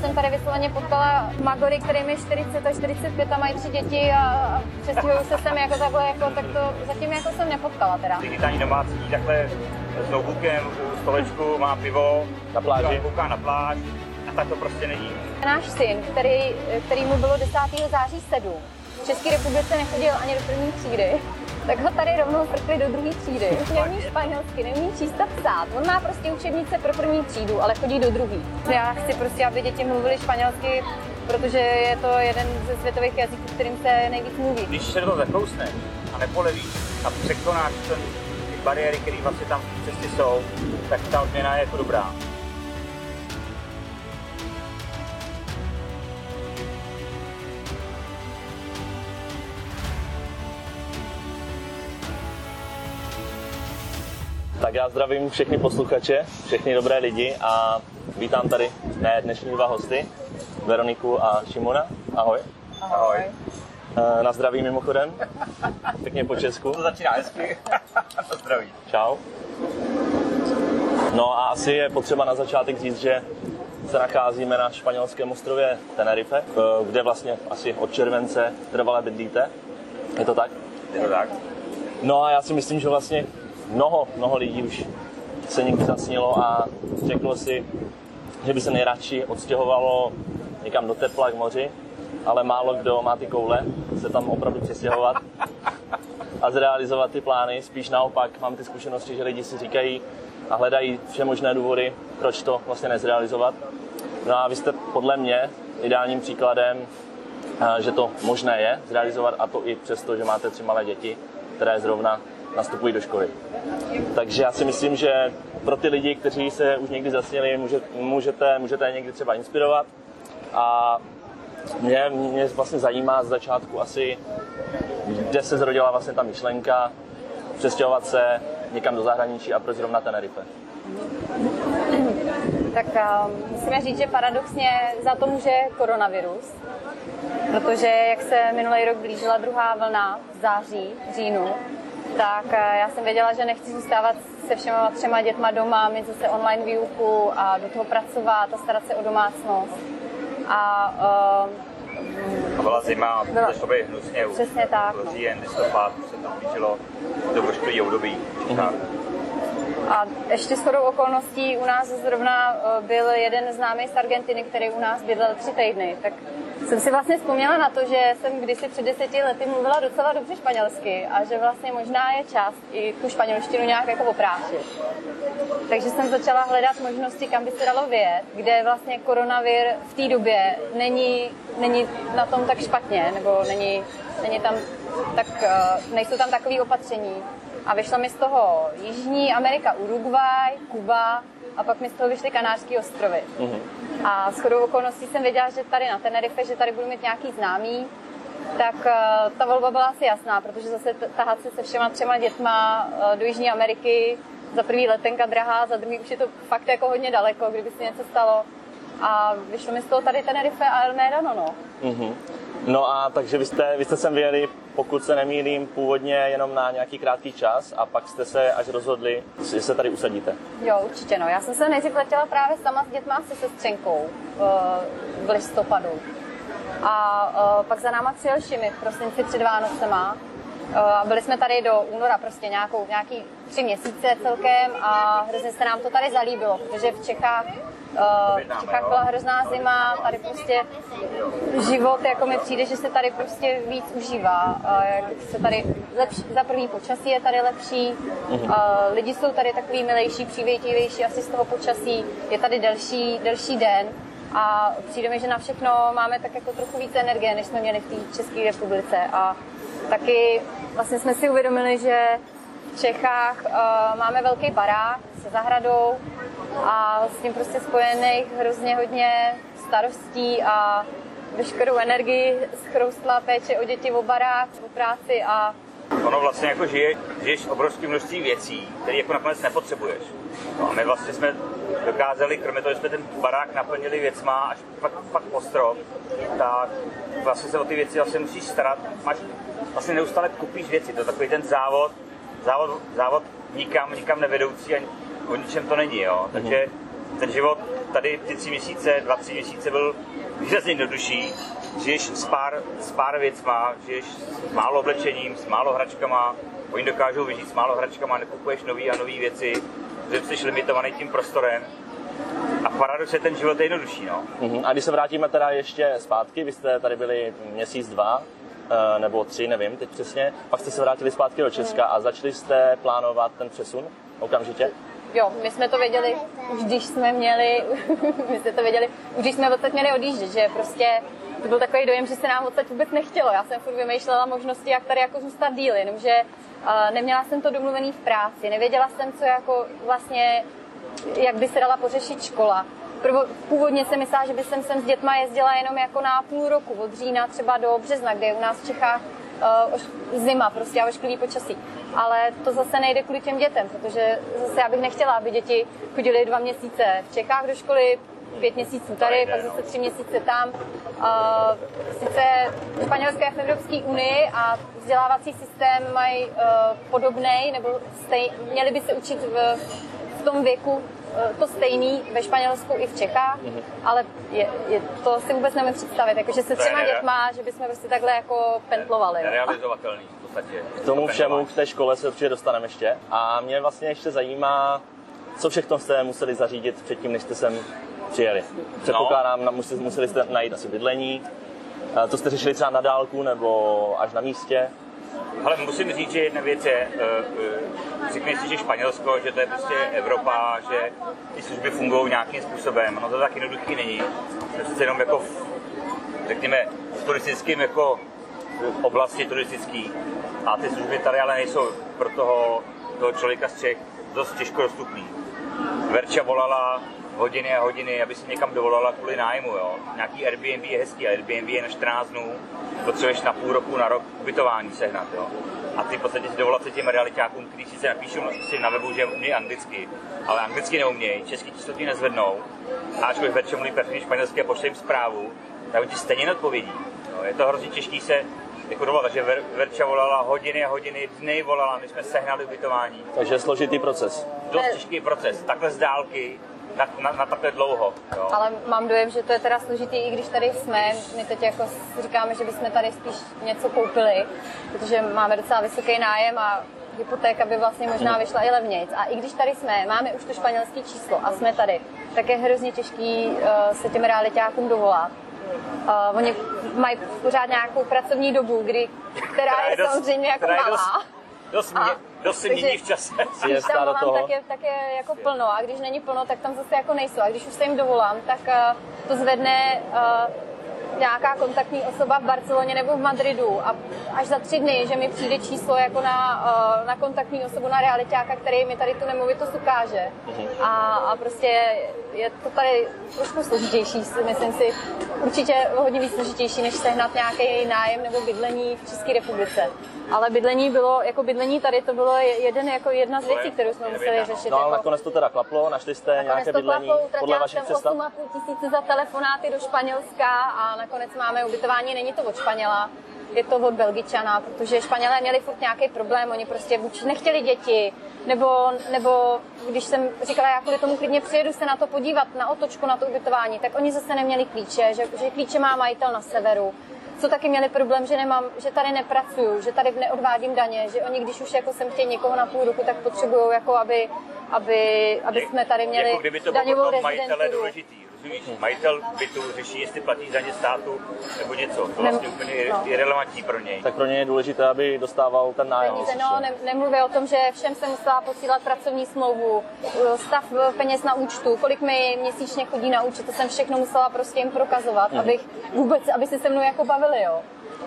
jsem tady vysloveně potkala Magory, kterým je 40 a 45 a mají tři děti a, a přestěhují se sem jako takhle, jako, tak to zatím jako jsem nepotkala teda. Digitální domácí takhle s notebookem u stolečku, má pivo, Na pláži. kouká na pláž a tak to prostě není. Náš syn, který, který mu bylo 10. září 7, v České republice nechodil ani do první třídy, tak ho tady rovnou frkli do druhé třídy. Neumí španělsky, neumí číst a psát. On má prostě učebnice pro první třídu, ale chodí do druhé. Já chci prostě, aby děti mluvily španělsky, protože je to jeden ze světových jazyků, kterým se nejvíc mluví. Když se do toho zakousneš a nepolevíš a překonáš ten, ty bariéry, které vlastně tam v cestě jsou, tak ta odměna je jako dobrá. Tak já zdravím všechny posluchače, všechny dobré lidi a vítám tady mé dnešní dva hosty, Veroniku a Šimona. Ahoj. Ahoj. Eh, Na zdraví mimochodem. Pěkně po Česku. To začíná hezky. to zdraví. Čau. No a asi je potřeba na začátek říct, že se nacházíme na španělském ostrově Tenerife, eh, kde vlastně asi od července trvale bydlíte. Je to tak? Je to tak? No a já si myslím, že vlastně mnoho, mnoho lidí už se někdy zasnilo a řeklo si, že by se nejradši odstěhovalo někam do tepla k moři, ale málo kdo má ty koule se tam opravdu přestěhovat a zrealizovat ty plány. Spíš naopak mám ty zkušenosti, že lidi si říkají a hledají vše možné důvody, proč to vlastně nezrealizovat. No a vy jste podle mě ideálním příkladem, a že to možné je zrealizovat a to i přesto, že máte tři malé děti, které zrovna nastupují do školy. Takže já si myslím, že pro ty lidi, kteří se už někdy zasněli, může- můžete, můžete někdy třeba inspirovat. A mě, mě vlastně zajímá z začátku asi, kde se zrodila vlastně ta myšlenka přestěhovat se někam do zahraničí a proč zrovna Tenerife. Tak um, musíme říct, že paradoxně za to může koronavirus, protože jak se minulý rok blížila druhá vlna v září, říjnu, tak eh, já jsem věděla, že nechci zůstávat se všema třema dětma doma, mít zase online výuku a do toho pracovat a starat se o domácnost. A uh, A byla zima, Byla. začalo být hnusně. už. Přesně tak, Byl no. říjen, listopad, se to blížilo do veškerý období. Tak. A ještě shodou okolností u nás zrovna eh, byl jeden známý z Argentiny, který u nás bydlel tři týdny. Tak jsem si vlastně vzpomněla na to, že jsem kdysi před deseti lety mluvila docela dobře španělsky a že vlastně možná je čas i tu španělštinu nějak jako oprášit. Takže jsem začala hledat možnosti, kam by se dalo vyjet, kde vlastně koronavir v té době není, není na tom tak špatně, nebo není, není tam tak, eh, nejsou tam takové opatření. A vyšla mi z toho Jižní Amerika, Uruguay, Kuba a pak mi z toho vyšly Kanářské ostrovy. A s chodou okolností jsem věděla, že tady na Tenerife, že tady budu mít nějaký známý, tak eh, ta volba byla asi jasná, protože zase t- tahat se se všema třema dětma eh, do Jižní Ameriky, za prvý letenka drahá, za druhý už je to fakt jako hodně daleko, kdyby se něco stalo. A vyšlo mi z toho tady Tenerife a El Médano, no. Mhm. No a takže vy jste, vy jste sem vyjeli, pokud se nemýlím, původně jenom na nějaký krátký čas a pak jste se až rozhodli, že se tady usadíte. Jo, určitě no. Já jsem se nejdřív letěla právě sama s dětma se sestřenkou eh, v listopadu. A eh, pak za náma přijel Šimi v prosinci před Vánocema. Eh, A byli jsme tady do února prostě nějakou, nějaký tři měsíce celkem a hrozně se nám to tady zalíbilo, protože v Čechách v Čechách byla hrozná zima, tady prostě život, jako mi přijde, že se tady prostě víc užívá. Jak se tady lepší, za prvý počasí je tady lepší, a lidi jsou tady takový milejší, přívětivější asi z toho počasí, je tady delší, delší den a přijde mi, že na všechno máme tak jako trochu více energie, než jsme měli v té České republice. A taky vlastně jsme si uvědomili, že v Čechách uh, máme velký barák se zahradou a s tím prostě spojených hrozně hodně starostí a veškerou energii schroustla péče o děti, o barák, o práci a Ono vlastně jako žije, žiješ obrovské množství věcí, které jako nakonec nepotřebuješ. No a my vlastně jsme dokázali, kromě toho, že jsme ten barák naplnili věcma až pak, pak po strop, tak vlastně se o ty věci vlastně musíš starat. Máš, vlastně neustále kupíš věci, to je takový ten závod, závod, závod nikam, nikam nevedoucí a o ničem to není, jo. Takže ten život tady ty tři měsíce, dva, tři měsíce byl výrazně jednodušší. Žiješ s pár, s pár věcma, žiješ s málo oblečením, s málo hračkama, oni dokážou vyžít s málo hračkama, nekupuješ nový a nové věci, že jsi limitovaný tím prostorem. A paradox je ten život je jednodušší, no. Mhm. A když se vrátíme teda ještě zpátky, vy jste tady byli měsíc, dva, eh, nebo tři, nevím teď přesně, pak jste se vrátili zpátky do Česka a začali jste plánovat ten přesun okamžitě? Jo, my jsme to věděli, už když jsme měli, my jsme to věděli, už když jsme odsaď měli odjíždět, že prostě to byl takový dojem, že se nám odsaď vůbec nechtělo. Já jsem furt vymýšlela možnosti, jak tady jako zůstat díl, jenomže uh, neměla jsem to domluvený v práci, nevěděla jsem, co jako vlastně, jak by se dala pořešit škola. Prvo, původně jsem myslela, že by jsem sem s dětma jezdila jenom jako na půl roku, od října třeba do března, kde je u nás v Čechách uh, zima prostě a ošklivý počasí. Ale to zase nejde kvůli těm dětem, protože zase já bych nechtěla, aby děti chodily dva měsíce v Čechách do školy, pět měsíců tady, pak zase tři měsíce tam. Uh, sice Španělské je v Evropské unii a vzdělávací systém mají uh, podobný, nebo stej, měli by se učit v, v tom věku to stejný ve Španělsku i v Čechách, mm-hmm. ale je, je, to si vůbec nemůžu představit, jakože se třema dětma, že bychom prostě takhle jako pentlovali. Nerealizovatelný v podstatě. K tomu všemu v té škole se určitě dostaneme ještě. A mě vlastně ještě zajímá, co všechno jste museli zařídit předtím, než jste sem přijeli. Předpokládám, no. museli, museli jste najít asi bydlení. To jste řešili třeba na dálku nebo až na místě? Ale musím říct, že jedna věc je, uh, řekni si, že Španělsko, že to je prostě Evropa, že ty služby fungují nějakým způsobem. No to tak jednoduchý není. To je jenom jako, v, řekněme, v turistickém jako oblasti turistický. A ty služby tady ale nejsou pro toho, toho člověka z Čech dost těžko dostupný. Verča volala hodiny a hodiny, aby si někam dovolala kvůli nájmu. Jo. Nějaký Airbnb je hezký, Airbnb je na 14 dnů, potřebuješ na půl roku, na rok ubytování sehnat. Jo. A ty v podstatě si dovolat se těm realitákům, kteří si se napíšou si na webu, že umí anglicky, ale anglicky neumějí, český číslo ti nezvednou. A ačkoliv Verče mluví perfektně španělské a pošle jim zprávu, tak ti stejně neodpovědí. Jo. Je to hrozně těžký se jako dovolat, takže Ver, Verča volala hodiny a hodiny, dny volala, my jsme sehnali ubytování. Takže složitý proces. Dost těžký proces, takhle z dálky, na, na, na takhle dlouho. Jo. Ale mám dojem, že to je teda složitý, i když tady jsme. My teď jako říkáme, že bychom tady spíš něco koupili, protože máme docela vysoký nájem a hypotéka by vlastně možná vyšla i levnějc. A i když tady jsme, máme už to španělské číslo a jsme tady, tak je hrozně těžký uh, se těm realitákům dovolat. Uh, oni mají pořád nějakou pracovní dobu, kdy, která, která je, je dost, samozřejmě jako malá. Dost, dost, mě, dost se mění v čase. Když tam volám, toho. Tak, je, tak je jako plno a když není plno, tak tam zase jako nejsou. A když už se jim dovolám, tak uh, to zvedne uh, nějaká kontaktní osoba v Barceloně nebo v Madridu a až za tři dny, že mi přijde číslo jako na, uh, na kontaktní osobu na realitáka, který mi tady tu nemovitost ukáže. Mhm. A, a prostě je to tady trošku složitější, myslím si, určitě hodně víc složitější, než sehnat nějaký nájem nebo bydlení v České republice. Ale bydlení bylo, jako bydlení tady to bylo jeden, jako jedna z věcí, kterou jsme museli řešit. No ale jako... nakonec to teda klaplo, našli jste nějaké bydlení klaplo, podle vašich představ? 8,5 tisíce za telefonáty do Španělska a nakonec máme ubytování, není to od Španěla, je to od Belgičana, protože Španělé měli furt nějaký problém, oni prostě buď nechtěli děti, nebo, nebo když jsem říkala, já kvůli tomu klidně přijedu se na to podívat, na otočku, na to ubytování, tak oni zase neměli klíče, že, že klíče má majitel na severu, co taky měli problém, že, nemám, že tady nepracuju, že tady neodvádím daně, že oni, když už jako sem chtějí někoho na půl roku, tak potřebují, jako aby, aby, aby jsme tady měli jako kdyby to daňovou rezidenturu. důležitý rozumíš, majitel bytu řeší, jestli platí daně státu nebo něco. To vlastně úplně no. je relevantní pro něj. Tak pro něj je důležité, aby dostával ten nájem. Peníze, no, ne, nemluvím o tom, že všem se musela posílat pracovní smlouvu, stav peněz na účtu, kolik mi měsíčně chodí na účet, to jsem všechno musela prostě jim prokazovat, mm. abych vůbec, aby se se mnou jako bavili, jo.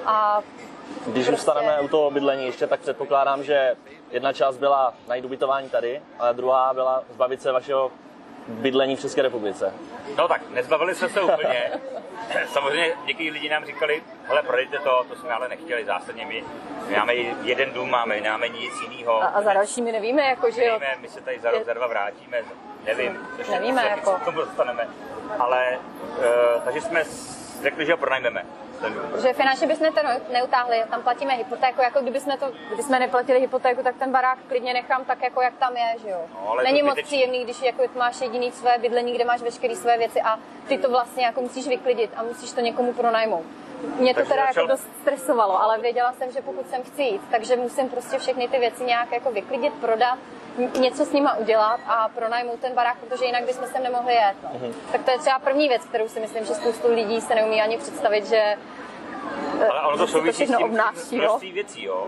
A když prostě... zůstaneme u toho bydlení ještě, tak předpokládám, že jedna část byla najít ubytování tady, ale druhá byla zbavit se vašeho bydlení v České republice. No tak, nezbavili jsme se úplně. Samozřejmě někteří lidi nám říkali, hele, prodejte to, to jsme ale nechtěli zásadně. My, my máme jeden dům, máme, nemáme nic jiného. A, a za dalšími nevíme, jako že jo? Nevíme, my se tady za rok, za dva vrátíme, nevím. Což nevíme, jako. k tomu dostaneme. Ale, uh, takže jsme řekli, že ho pronajmeme. Že finančně bychom to ne- neutáhli, tam platíme hypotéku, jako kdyby jsme to, kdyby jsme neplatili hypotéku, tak ten barák klidně nechám tak, jako jak tam je, že jo. No, Není moc příjemný, když jako máš jediný své bydlení, kde máš veškeré své věci a ty to vlastně jako musíš vyklidit a musíš to někomu pronajmout. Mě to teda začal- jako dost stresovalo, ale věděla jsem, že pokud sem chci jít, takže musím prostě všechny ty věci nějak jako vyklidit, prodat, něco s nima udělat a pronajmout ten barák, protože jinak bychom sem nemohli jet. No. Mhm. Tak to je třeba první věc, kterou si myslím, že spoustu lidí se neumí ani představit, že Ale ono to si to souvisí s tím obnáší, množství věcí, jo.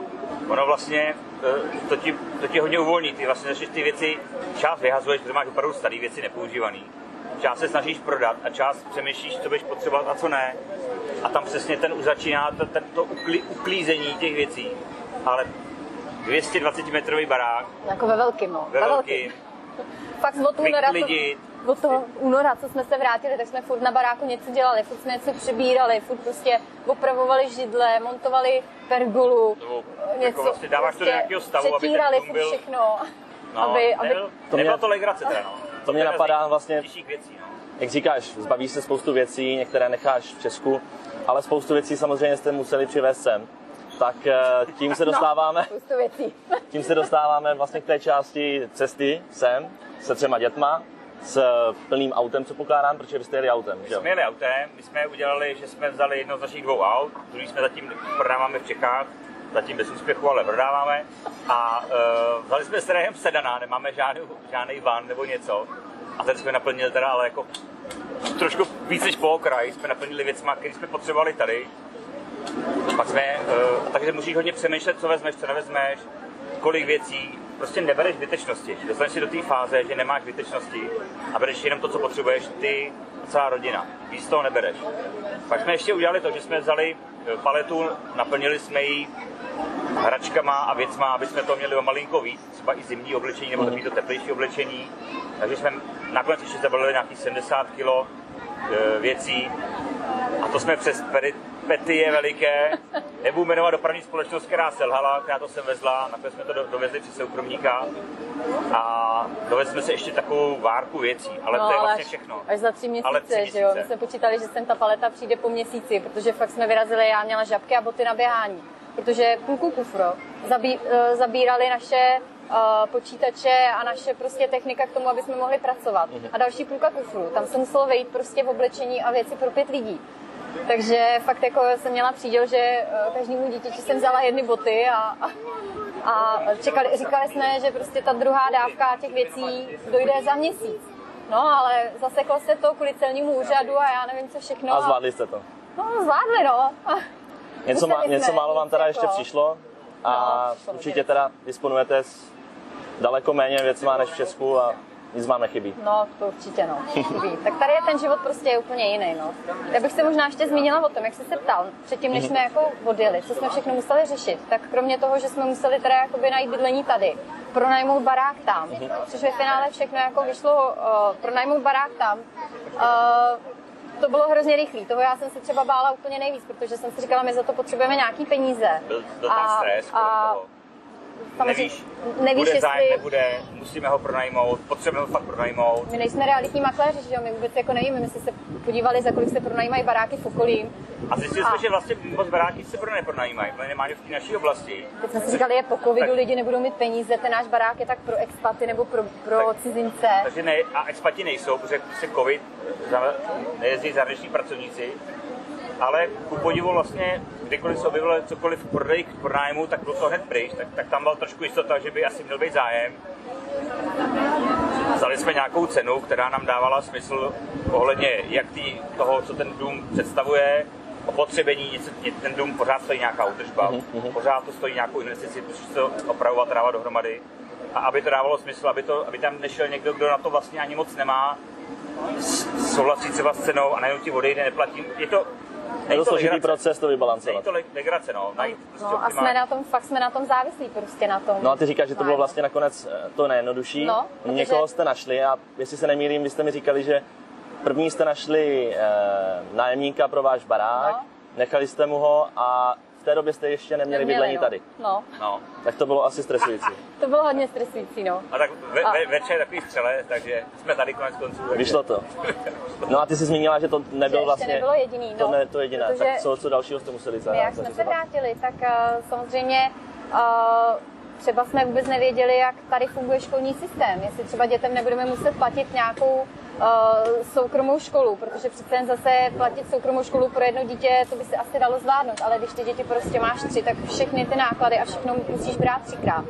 Ono vlastně, eh, to ti, to ti hodně uvolní, ty vlastně začneš ty věci, část vyhazuješ, protože máš opravdu staré věci nepoužívaný. Část se snažíš prodat a část přemýšlíš, co budeš potřebovat a co ne. A tam přesně ten už začíná to, ten, to uklí, uklízení těch věcí. Ale 220 metrový barák jako ve velkým, no. ve velkým, Fakt od února, co, vyklidit, od toho února, co jsme se vrátili, tak jsme furt na baráku něco dělali, furt jsme něco přebírali, furt prostě opravovali židle, montovali pergolu, Nebo něco, jako vlastně dáváš to do nějakého stavu, aby ten byl- všechno, no, aby, aby, nebyl, To nebyla to legrace teda, no. To mě napadá vlastně- věcí, no. Jak říkáš, zbavíš se spoustu věcí, některé necháš v Česku, ale spoustu věcí samozřejmě jste museli přivést sem. Tak eh, tím se dostáváme, no, spoustu věcí. tím se dostáváme vlastně k té části cesty sem se třema dětma, s plným autem, co pokládám, protože vy jste jeli autem, že jo? jsme jeli autem, my jsme udělali, že jsme vzali jedno z našich dvou aut, druhý jsme zatím prodáváme v Čechách, zatím bez úspěchu, ale prodáváme. A uh, vzali jsme se jenom sedana, nemáme žádný, žádný van nebo něco. A ten jsme naplnili teda, ale jako trošku víc než po okraji, jsme naplnili věcma, které jsme potřebovali tady. Pak jsme, uh, takže musíš hodně přemýšlet, co vezmeš, co nevezmeš, kolik věcí, prostě nebereš zbytečnosti. Dostaneš si do té fáze, že nemáš zbytečnosti a bereš jenom to, co potřebuješ ty celá rodina. Víc toho nebereš. Pak jsme ještě udělali to, že jsme vzali eh, paletu, naplnili jsme ji hračkama a věcma, aby jsme to měli o malinko víc, třeba i zimní oblečení nebo takový to teplejší oblečení. Takže jsme nakonec ještě zabalili nějakých 70 kg věcí a to jsme přes peripetie veliké, nebudu jmenovat dopravní společnost, která selhala, která to sem vezla, nakonec jsme to do- dovezli přes soukromníka a dovezli jsme se ještě takovou várku věcí, ale to je vlastně až, všechno. až za tři měsíce, Ale tři že jo. My měsíce. jsme počítali, že sem ta paleta přijde po měsíci, protože fakt jsme vyrazili, já měla žabky a boty na běhání. Protože půlku kufru zabí, eh, zabírali naše počítače a naše prostě technika k tomu, aby jsme mohli pracovat. A další půlka kufru, tam se muselo vejít prostě v oblečení a věci pro pět lidí. Takže fakt jako jsem měla příděl, že eh, každému dítěti jsem vzala jedny boty a, a, a čekali, říkali jsme, že prostě ta druhá dávka těch věcí dojde za měsíc. No, ale zaseklo se to kvůli celnímu úřadu a já nevím, co všechno. A zvládli jste to. No, zvládli, no. Něco, má, něco málo vám teda jako- ještě přišlo a No, určitě teda disponujete s daleko méně věcma než v Česku a nic vám nechybí. No, to určitě no. Chybí. Tak tady je ten život prostě úplně jiný, no. Já bych se možná ještě zmínila o tom, jak jsi se ptal, předtím, než jsme jako odjeli, co jsme všechno museli řešit. Tak kromě toho, že jsme museli teda jakoby najít bydlení tady, pronajmout barák tam, což ve finále všechno jako vyšlo, uh, pronajmout barák tam, uh, to bylo hrozně rychlý. Toho já jsem se třeba bála úplně nejvíc, protože jsem si říkala, my za to potřebujeme nějaký peníze. Byl, byl tam stres toho. Samozřejmě Nevíš, nevíš bude zájem, jestli, nebude, musíme ho pronajmout, potřebujeme ho fakt pronajmout. My nejsme realitní makléři, že jo? My vůbec jako nevíme, my jsme se podívali, za kolik se pronajímají baráky v okolí. A zjistili jsme, že vlastně moc baráky se pro nepronajímají, minimálně v té naší oblasti. Teď jsme si říkali, je po covidu, Tak- lidi nebudou mít peníze, ten náš barák je tak pro expaty nebo pro, pro Tak- cizince. Takže ne, a expati nejsou, protože se covid, za- nejezdí zahraniční pracovníci, ale ku podivu vlastně, kdykoliv se objevilo cokoliv v prodeji k pronájmu, tak bylo to hned pryč, tak, tak tam byla trošku jistota, že by asi měl být zájem. Vzali jsme nějakou cenu, která nám dávala smysl ohledně jak tý, toho, co ten dům představuje, opotřebení, ten dům pořád stojí nějaká údržba, pořád to stojí nějakou investici, musíš to opravovat, dávat dohromady. A aby to dávalo smysl, aby, to, aby tam nešel někdo, kdo na to vlastně ani moc nemá, souhlasí třeba s cenou a najednou ti odejde, neplatí. Je to, Je není to složitý proces to Není vybalancovat. to le- legrace, no. Najít prostě No a jsme na tom, fakt jsme na tom závislí prostě na tom. No a ty říkáš, že to bylo vlastně nakonec eh, to nejjednodušší. No, protože- Někoho jste našli a jestli se nemýlím, vy jste mi říkali, že první jste našli eh, nájemníka pro váš barák, No. nechali jste mu ho a v té době jste ještě neměli Neměli, bydlení no. tady. No, No. Tak to bylo asi stresující. to bylo hodně stresující, no. A tak ve, A- ve, večer takový střele, takže jsme tady konec konců. takže- Vyšlo to. No a ty jsi zmínila, že to Že nebyl ještě vlastně... nebylo jediný, To no. ne, to jediné. Protože Tak co, co dalšího jste museli My zahrát? jak jsme se vrátili, tak uh, samozřejmě uh, třeba jsme vůbec nevěděli, jak tady funguje školní systém. Jestli třeba dětem nebudeme muset platit nějakou uh, soukromou školu, protože přece jen zase platit soukromou školu pro jedno dítě, to by se asi dalo zvládnout, ale když ty děti prostě máš tři, tak všechny ty náklady a všechno musíš brát třikrát.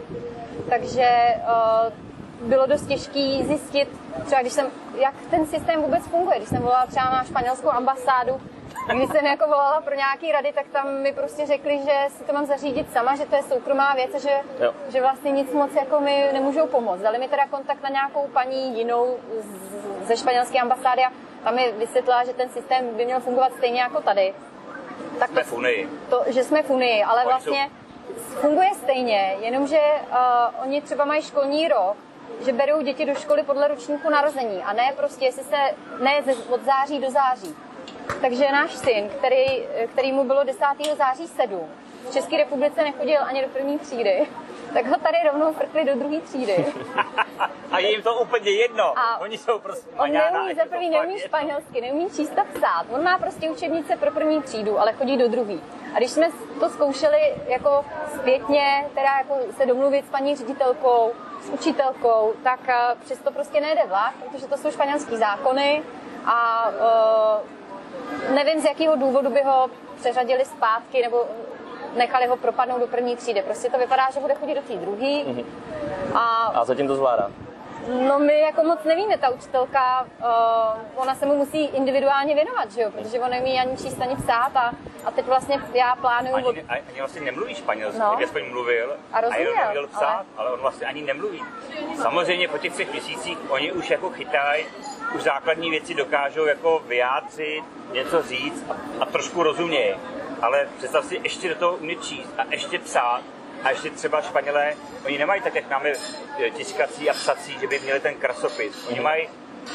Takže uh, bylo dost těžké zjistit, třeba když jsem, jak ten systém vůbec funguje. Když jsem volala třeba na španělskou ambasádu, když jsem jako volala pro nějaký rady, tak tam mi prostě řekli, že si to mám zařídit sama, že to je soukromá věc a že, Jo. že vlastně nic moc jako mi nemůžou pomoct. Dali mi teda kontakt na nějakou paní jinou z, ze španělské ambasády a tam mi vysvětlila, že ten systém by měl fungovat stejně jako tady. Tak Jsme v Unii. to, že jsme v Unii, ale Oni vlastně funguje stejně, jenomže uh, oni třeba mají školní rok, že berou děti do školy podle ročníku narození a ne prostě, jestli se, ne od září do září. Takže náš syn, který, který mu bylo 10. září 7, v České republice nechodil ani do první třídy, tak ho tady rovnou frkli do druhé třídy. A je jim to úplně jedno. A Oni jsou prostě On maňána, neumí, za první neumí španělsky, neumí číst a psát. On má prostě učebnice pro první třídu, ale chodí do druhé. A když jsme to zkoušeli jako zpětně, teda jako se domluvit s paní ředitelkou, s učitelkou, tak eh, přesto prostě nejde vlak, protože to jsou španělský zákony a uh, nevím z jakého důvodu by ho přeřadili zpátky nebo nechali ho propadnout do první třídy. Prostě to vypadá, že bude chodit do té druhé. A A zatím to zvládá. No my jako moc nevíme, ta učitelka, uh, ona se mu musí individuálně věnovat, že jo, protože on neumí ani číst, ani psát a, a teď vlastně já plánuju od... Ani, ne- ani vlastně nemluví španělsky, No. aspoň mluvil A rozuměl, jenom neměl psát, ale- ale... ale on vlastně ani nemluví. Samozřejmě po těch třech měsících oni už jako chytají, už základní věci dokážou jako vyjádřit, něco říct a, a trošku rozumějí. Ale představ si ještě do toho umět číst a ještě psát a ještě třeba Španělé, oni nemají tak, jak máme e, tiskací a psací, že by měli ten krasopis. Oni mají,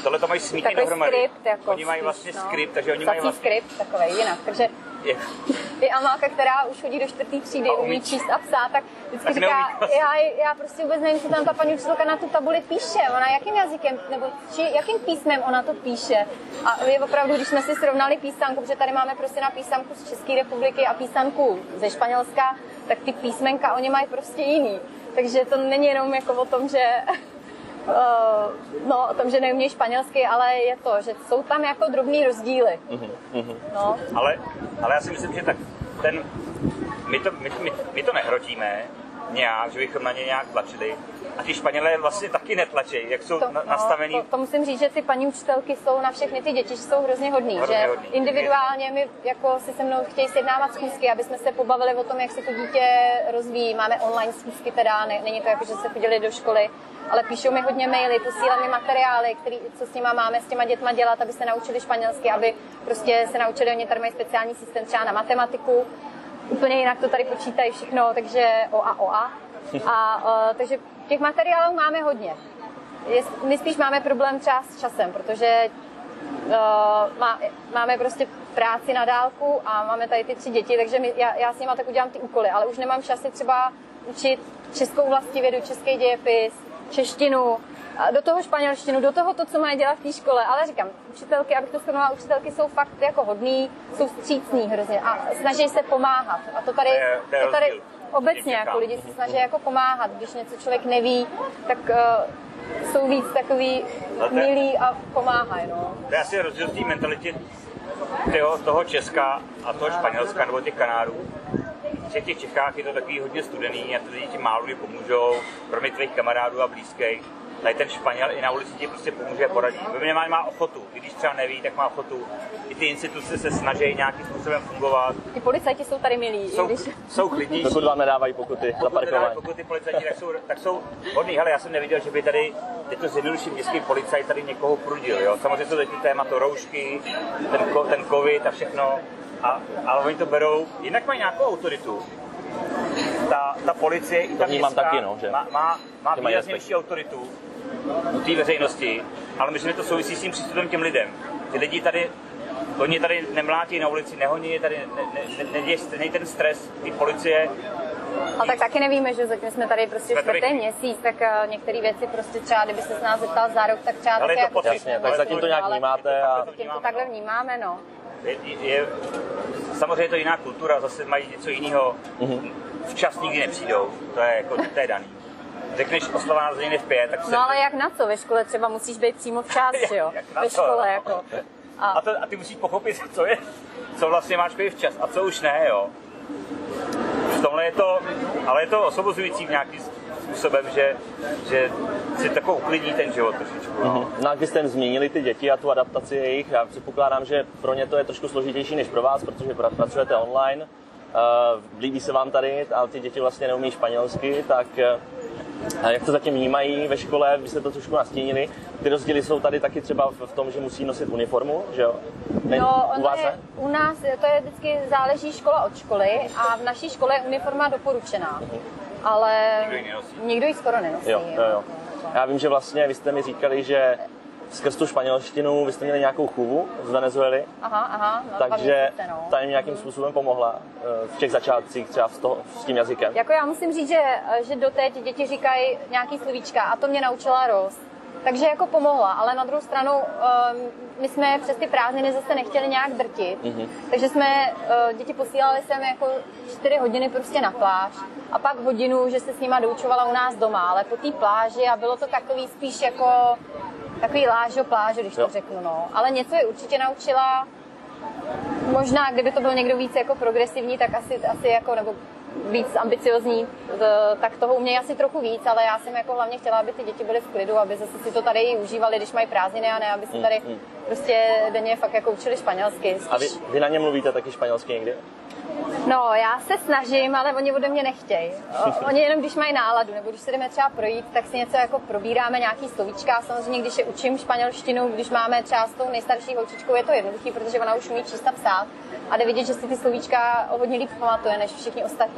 tohle to mají Takový dohromady. skript, jako oni mají vlastně no. skript, takže oni Psací mají vlastně... skript takový jinak, takže Je, i Amálka, která už chodí do čtvrtý třídy, umí umí číst a psát, tak vždycky Tak říká, vlastně. já, já prostě vůbec nevím, co tam ta paní učitelka na tu tabuli píše, ona jakým jazykem, nebo či, jakým písmem ona to píše. A je opravdu, když jsme si srovnali písanku, protože tady máme prostě na písanku z České republiky a písanku ze Španělska, tak ty písmenka oni mají prostě jiný. Takže to není jenom jako o tom, že Uh, no, o tom, že neumí španělsky, ale je to, že jsou tam jako drobný rozdíly. No, Ale, ale já si myslím, že tak ten, my to, my, my, my to nehrotíme nějak, že bychom na ně nějak tlačili. A ty Španělé vlastně taky netlačí, jak jsou to, na, nastavený. No, to, to, musím říct, že ty paní učitelky jsou na všechny ty děti, že jsou hrozně hodný. Hrozně že hodný. individuálně mi jako si se mnou chtějí sjednávat schůzky, aby jsme se pobavili o tom, jak se to dítě rozvíjí. Máme online schůzky teda, ne, není to jako, že se chodili do školy, ale píšou mi hodně maily, posílají mi materiály, který, co s nima máme s těma dětma dělat, aby se naučili španělsky, aby prostě se naučili, oni tady mají speciální systém třeba na matematiku, úplně jinak to tady počítají všechno, takže OA, OA. A, uh, takže těch materiálů máme hodně. My spíš máme problém třeba s časem, protože uh, má, máme prostě práci na dálku a máme tady ty tři děti, takže my, já, já s nimi tak udělám ty úkoly, ale už nemám časy třeba učit českou vlastivědu, český dějepis, češtinu, do toho španělštinu, do toho to, co mají dělat v té škole. Ale říkám, učitelky, abych to shrnula, učitelky jsou fakt jako hodný, jsou střícní hrozně a snaží se pomáhat. A to tady, To je- tady obecně jako lidi se snaží jako pomáhat. Když něco člověk neví, tak uh, jsou víc takový milí a pomáhají. No. To je asi rozdíl v té mentalitě toho, toho Česka a toho Španělska nebo těch Kanárů. V těch, Čechách je to takový hodně studený a ty lidi ti málo pomůžou, kromě tvých kamarádů a blízkých. Tady ten Španěl i na ulici ti prostě pomůže a poradí. Minimálně má ochotu. I když třeba neví, tak má ochotu. I ty instituce se snaží nějakým způsobem fungovat. Ty policajti jsou tady milí, i Jsou, když... jsou klidnější. Dokud vám nedávají pokuty za Pokud, parkování. pokud ty policajti tak jsou, tak jsou hodný. Hele, já jsem neviděl, že by tady, teď to zjednoduším, městský policajt tady někoho prudil. Jo? Samozřejmě jsou teď téma to roušky, ten, ten covid a všechno. A, ale oni to berou, jinak mají nějakou autoritu. Ta, ta policie i ta To vnímám městská taky, no, že- má, má, má že výraznější autoritu u té veřejnosti, ale myslím, že to souvisí s tím přístupem k těm lidem. Ty lidi tady oni tady nemlátí na ulici, nehoní je tady, ne, ne, ne, není ten stres, ty policie, Ale tak taky nevíme, že zatím jsme tady prostě čtvrtý měsíc, tak uh, některé věci prostě třeba, kdyby se s nás zeptal za rok, tak třeba Ale také je to pocit, Jasně, tak ale zatím to nějak vnímáte a Zatím to takhle vnímáme, no. je, je, samozřejmě je to jiná kultura, zase mají něco jiného. Mhm. Včas nikdy nepřijdou, to je jako, to je daný. Řekneš oslava narozeniny v pět, tak se... No ale jak na co? Ve škole třeba musíš být přímo včas, že jo? Jak na Ve škole no. jako. A, A, to, a ty musíš pochopit, co je, co vlastně máš být včas a co už ne, jo. V tomhle je to, ale je to osobozující v nějakým způsobem, že, že si takovou uklidní ten život trošičku. No. No a když jste změnili ty děti a tu adaptaci jejich, já předpokládám, že pro ně to je trošku složitější než pro vás, protože pra- pracujete online, líbí se vám tady, ale ty děti vlastně neumí španělsky, tak uh, jak to zatím vnímají ve škole, vy jste to trošku nastínili, ty rozdíly jsou tady taky třeba v v tom, že musí nosit uniformu, že jo? Ne, No, u vás je, u nás to je vždycky záleží škola od školy a v naší škole je uniforma doporučená. Ale Nikdo ji nenosí. nikdo ji skoro nenosí. Jo, jo, jo. Já vím, že vlastně vy jste mi říkali, že skrz tu španělštinu vy jste měli nějakou chůvu z Venezuely, Aha, aha, dva takže no. ta jim nějakým způsobem pomohla eh, v těch začátcích třeba s, to, s tím jazykem. Jako já musím říct, že, že doteď děti říkají nějaký slovíčka a to mě naučila Ros. Takže jako pomohla, ale na druhou stranu um, my jsme přes ty prázdniny zase nechtěli nějak drtit, mm-hmm. takže jsme uh, děti posílali sem jako 4 hodiny prostě na pláž a pak hodinu, že se s nima doučovala u nás doma, ale po té pláži a bylo to takový spíš jako takový lážo pláže, když Jo. to řeknu, no. Ale něco je určitě naučila, Možná, kdyby to byl někdo víc jako progresivní, tak asi, asi jako, nebo víc ambiciozní, z- tak toho umějí asi trochu víc, ale já jsem jako hlavně chtěla, aby ty děti byly v klidu, aby zase si to tady užívali, když mají prázdniny a ne, aby si tady prostě denně fakt jako učili španělsky. Mm, A vy, vy na ně mluvíte taky španělsky někdy? No, já se snažím, ale oni ode mě nechtějí. Oni jenom když mají náladu, nebo když se jdeme třeba projít, tak si něco jako probíráme, nějaký slovíčka. Samozřejmě, když je učím španělštinu, když máme třeba s tou nejstarší holčičkou, je to jednoduchý, protože ona už umí číst a psát a jde vidět, že si ty slovíčka o hodně líp pamatuje než všichni ostatní.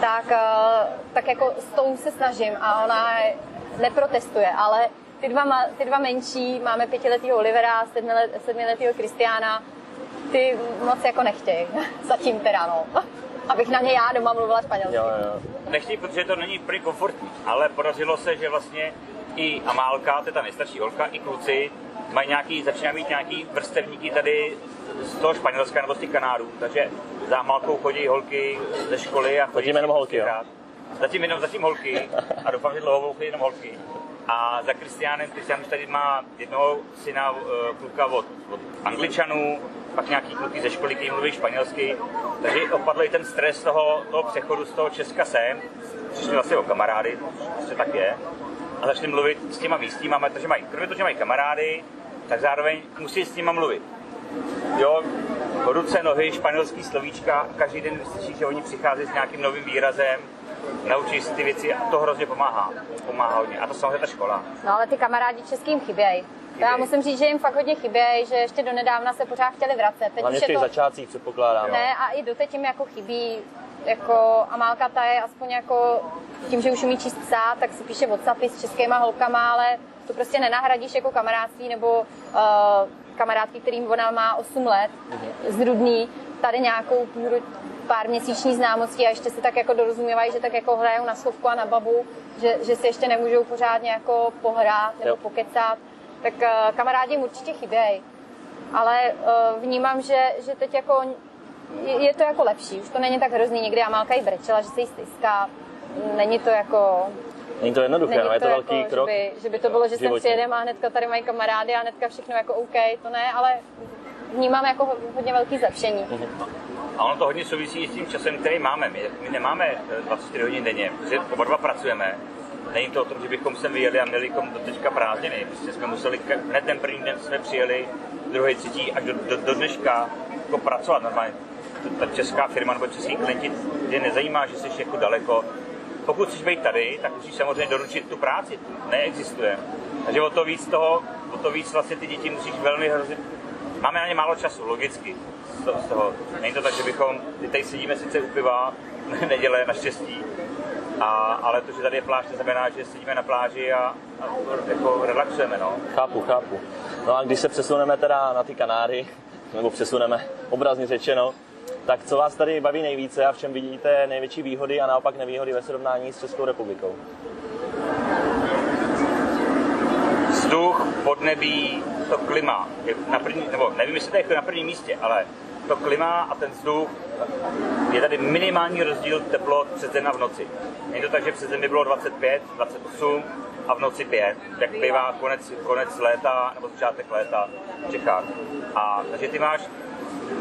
Tak, eh, tak jako s tou se snažím a ona neprotestuje, ale ty dva, ty dva menší, máme pětiletýho Olivera, sedmilet- sedmiletýho Kristiána, ty moc jako nechtějí. Zatím teda, no. Abych na ně já doma mluvila španělsky. Jo, jo. Nechtějí, protože to není úplně komfortní, ale podařilo se, že vlastně i Amálka, to je ta nejstarší holka, i kluci mají nějaký, začínají mít nějaký vrstevníky tady z toho Španělska nebo z těch Kanárů, takže za Amálkou chodí holky ze školy a chodí Zatím jenom holky, jo? Zatím jenom zatím holky. A doufám, že dlouho budou chodit jenom holky. A za Kristiánem, Kristián už tady má jednoho syna, eh, kluka od, od Angličanů, pak nějaký kluky ze školy, který mluví španělsky, takže opadl i ten stres toho, toho přechodu z toho Česka sem, přišli vlastně o kamarády, prostě tak je, a začali mluvit s těma místníma, protože mají, kromě toho, že mají kamarády, tak zároveň musí s nima mluvit. Jo, ruce, nohy, španělský slovíčka, každý den slyší, že oni přichází s nějakým novým výrazem, naučí si ty věci a to hrozně pomáhá. Pomáhá hodně. A to samozřejmě ta škola. No ale ty kamarádi českým chybějí. Já musím říct, že jim fakt hodně chybějí, že ještě do nedávna se pořád chtěli vracet. Teď Hlavně v těch to... začátcích předpokládám. Ne, a i doteď jim jako chybí, jako Amálka ta je aspoň jako tím, že už umí číst psát, tak si píše Whatsappy s českýma holkama, ale to prostě nenahradíš jako kamarádství nebo uh, kamarádky, kterým ona má 8 let z Rudný, tady nějakou půl, pár měsíční známostí a ještě si tak jako dorozumívají, že tak jako hrajou na schovku a na babu, že, že si ještě nemůžou pořádně jako pohrát nebo Jo. pokecat, tak uh, kamarádi jim určitě chybějí. Ale uh, vnímám, že, že teď jako je, to jako lepší, už to není tak hrozný. Někdy Amálka i brečela, že se jí styská. Není to jako... Není to jednoduché, Není no, je to jako, velký krok. Že by, že by to bylo, že sem životní. přijedeme a hnedka tady mají kamarády a hnedka všechno jako OK, to ne, ale vnímám jako ho- hodně velký zlepšení. A ono to hodně souvisí i s tím časem, který máme. My, my nemáme eh, 24 hodin denně, protože oba dva pracujeme. Není to o tom, že bychom sem vyjeli a měli kom do teďka prázdniny. Prostě jsme museli, hned ten první den jsme přijeli, druhý, třetí, až do, do, do dneška jako pracovat normálně. Ta česká firma nebo český klienti tě nezajímá, že jsi jako daleko. Pokud chceš být tady, tak musíš samozřejmě doručit tu práci. Neexistuje. Takže o to víc toho, o to víc vlastně ty děti musíš velmi hrozit. Máme na ně málo času, logicky. Z toho, z toho. Není to tak, že bychom, my tady sedíme sice u piva, neděle naštěstí, a, ale to, že tady je pláž, neznamená, že sedíme na pláži a, a jako relaxujeme, no. Chápu, chápu. No a když se přesuneme teda na ty Kanáry, nebo přesuneme obrazně řečeno. Tak co vás tady baví nejvíce a v čem vidíte největší výhody a naopak nevýhody ve srovnání s Českou republikou? Vzduch, podnebí, to klima. Je na první, nebo nevím, jestli to je na prvním místě, ale to klima a ten vzduch, je tady minimální rozdíl teplot přes den a v noci. Není to tak, že přes den by bylo 25, 28 a v noci 5, jak bývá konec, konec léta nebo začátek léta v Čechách. A takže ty máš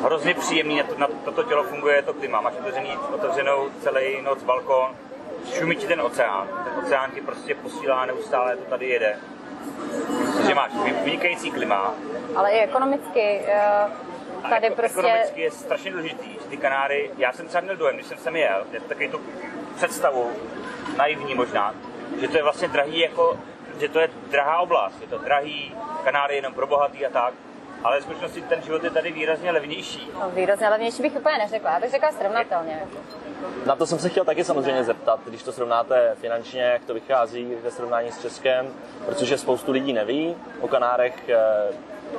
hrozně příjemný, na, to, na toto tělo funguje to klima. Máš otevřený, otevřenou celý noc balkon, šumí ti ten oceán. Ten oceán ti prostě posílá neustále, to tady jede. Takže máš vynikající klima. Ale i ekonomicky, eh, tady jako prostě... Ekonomicky je strašně důležitý, že ty Kanáry, já jsem třeba měl dojem, když jsem sem jel, je takový tu představu, naivní možná, že to je vlastně drahý jako, že to je drahá oblast, je to drahý, Kanáry jenom pro bohatý a tak, ale v skutečnosti ten život je tady výrazně levnější. No, výrazně levnější bych úplně neřekla, já bych řekla srovnatelně. Na to jsem se chtěl taky samozřejmě zeptat, když to srovnáte finančně, jak to vychází ve srovnání s Českem, protože spoustu lidí neví o Kanárech, eh,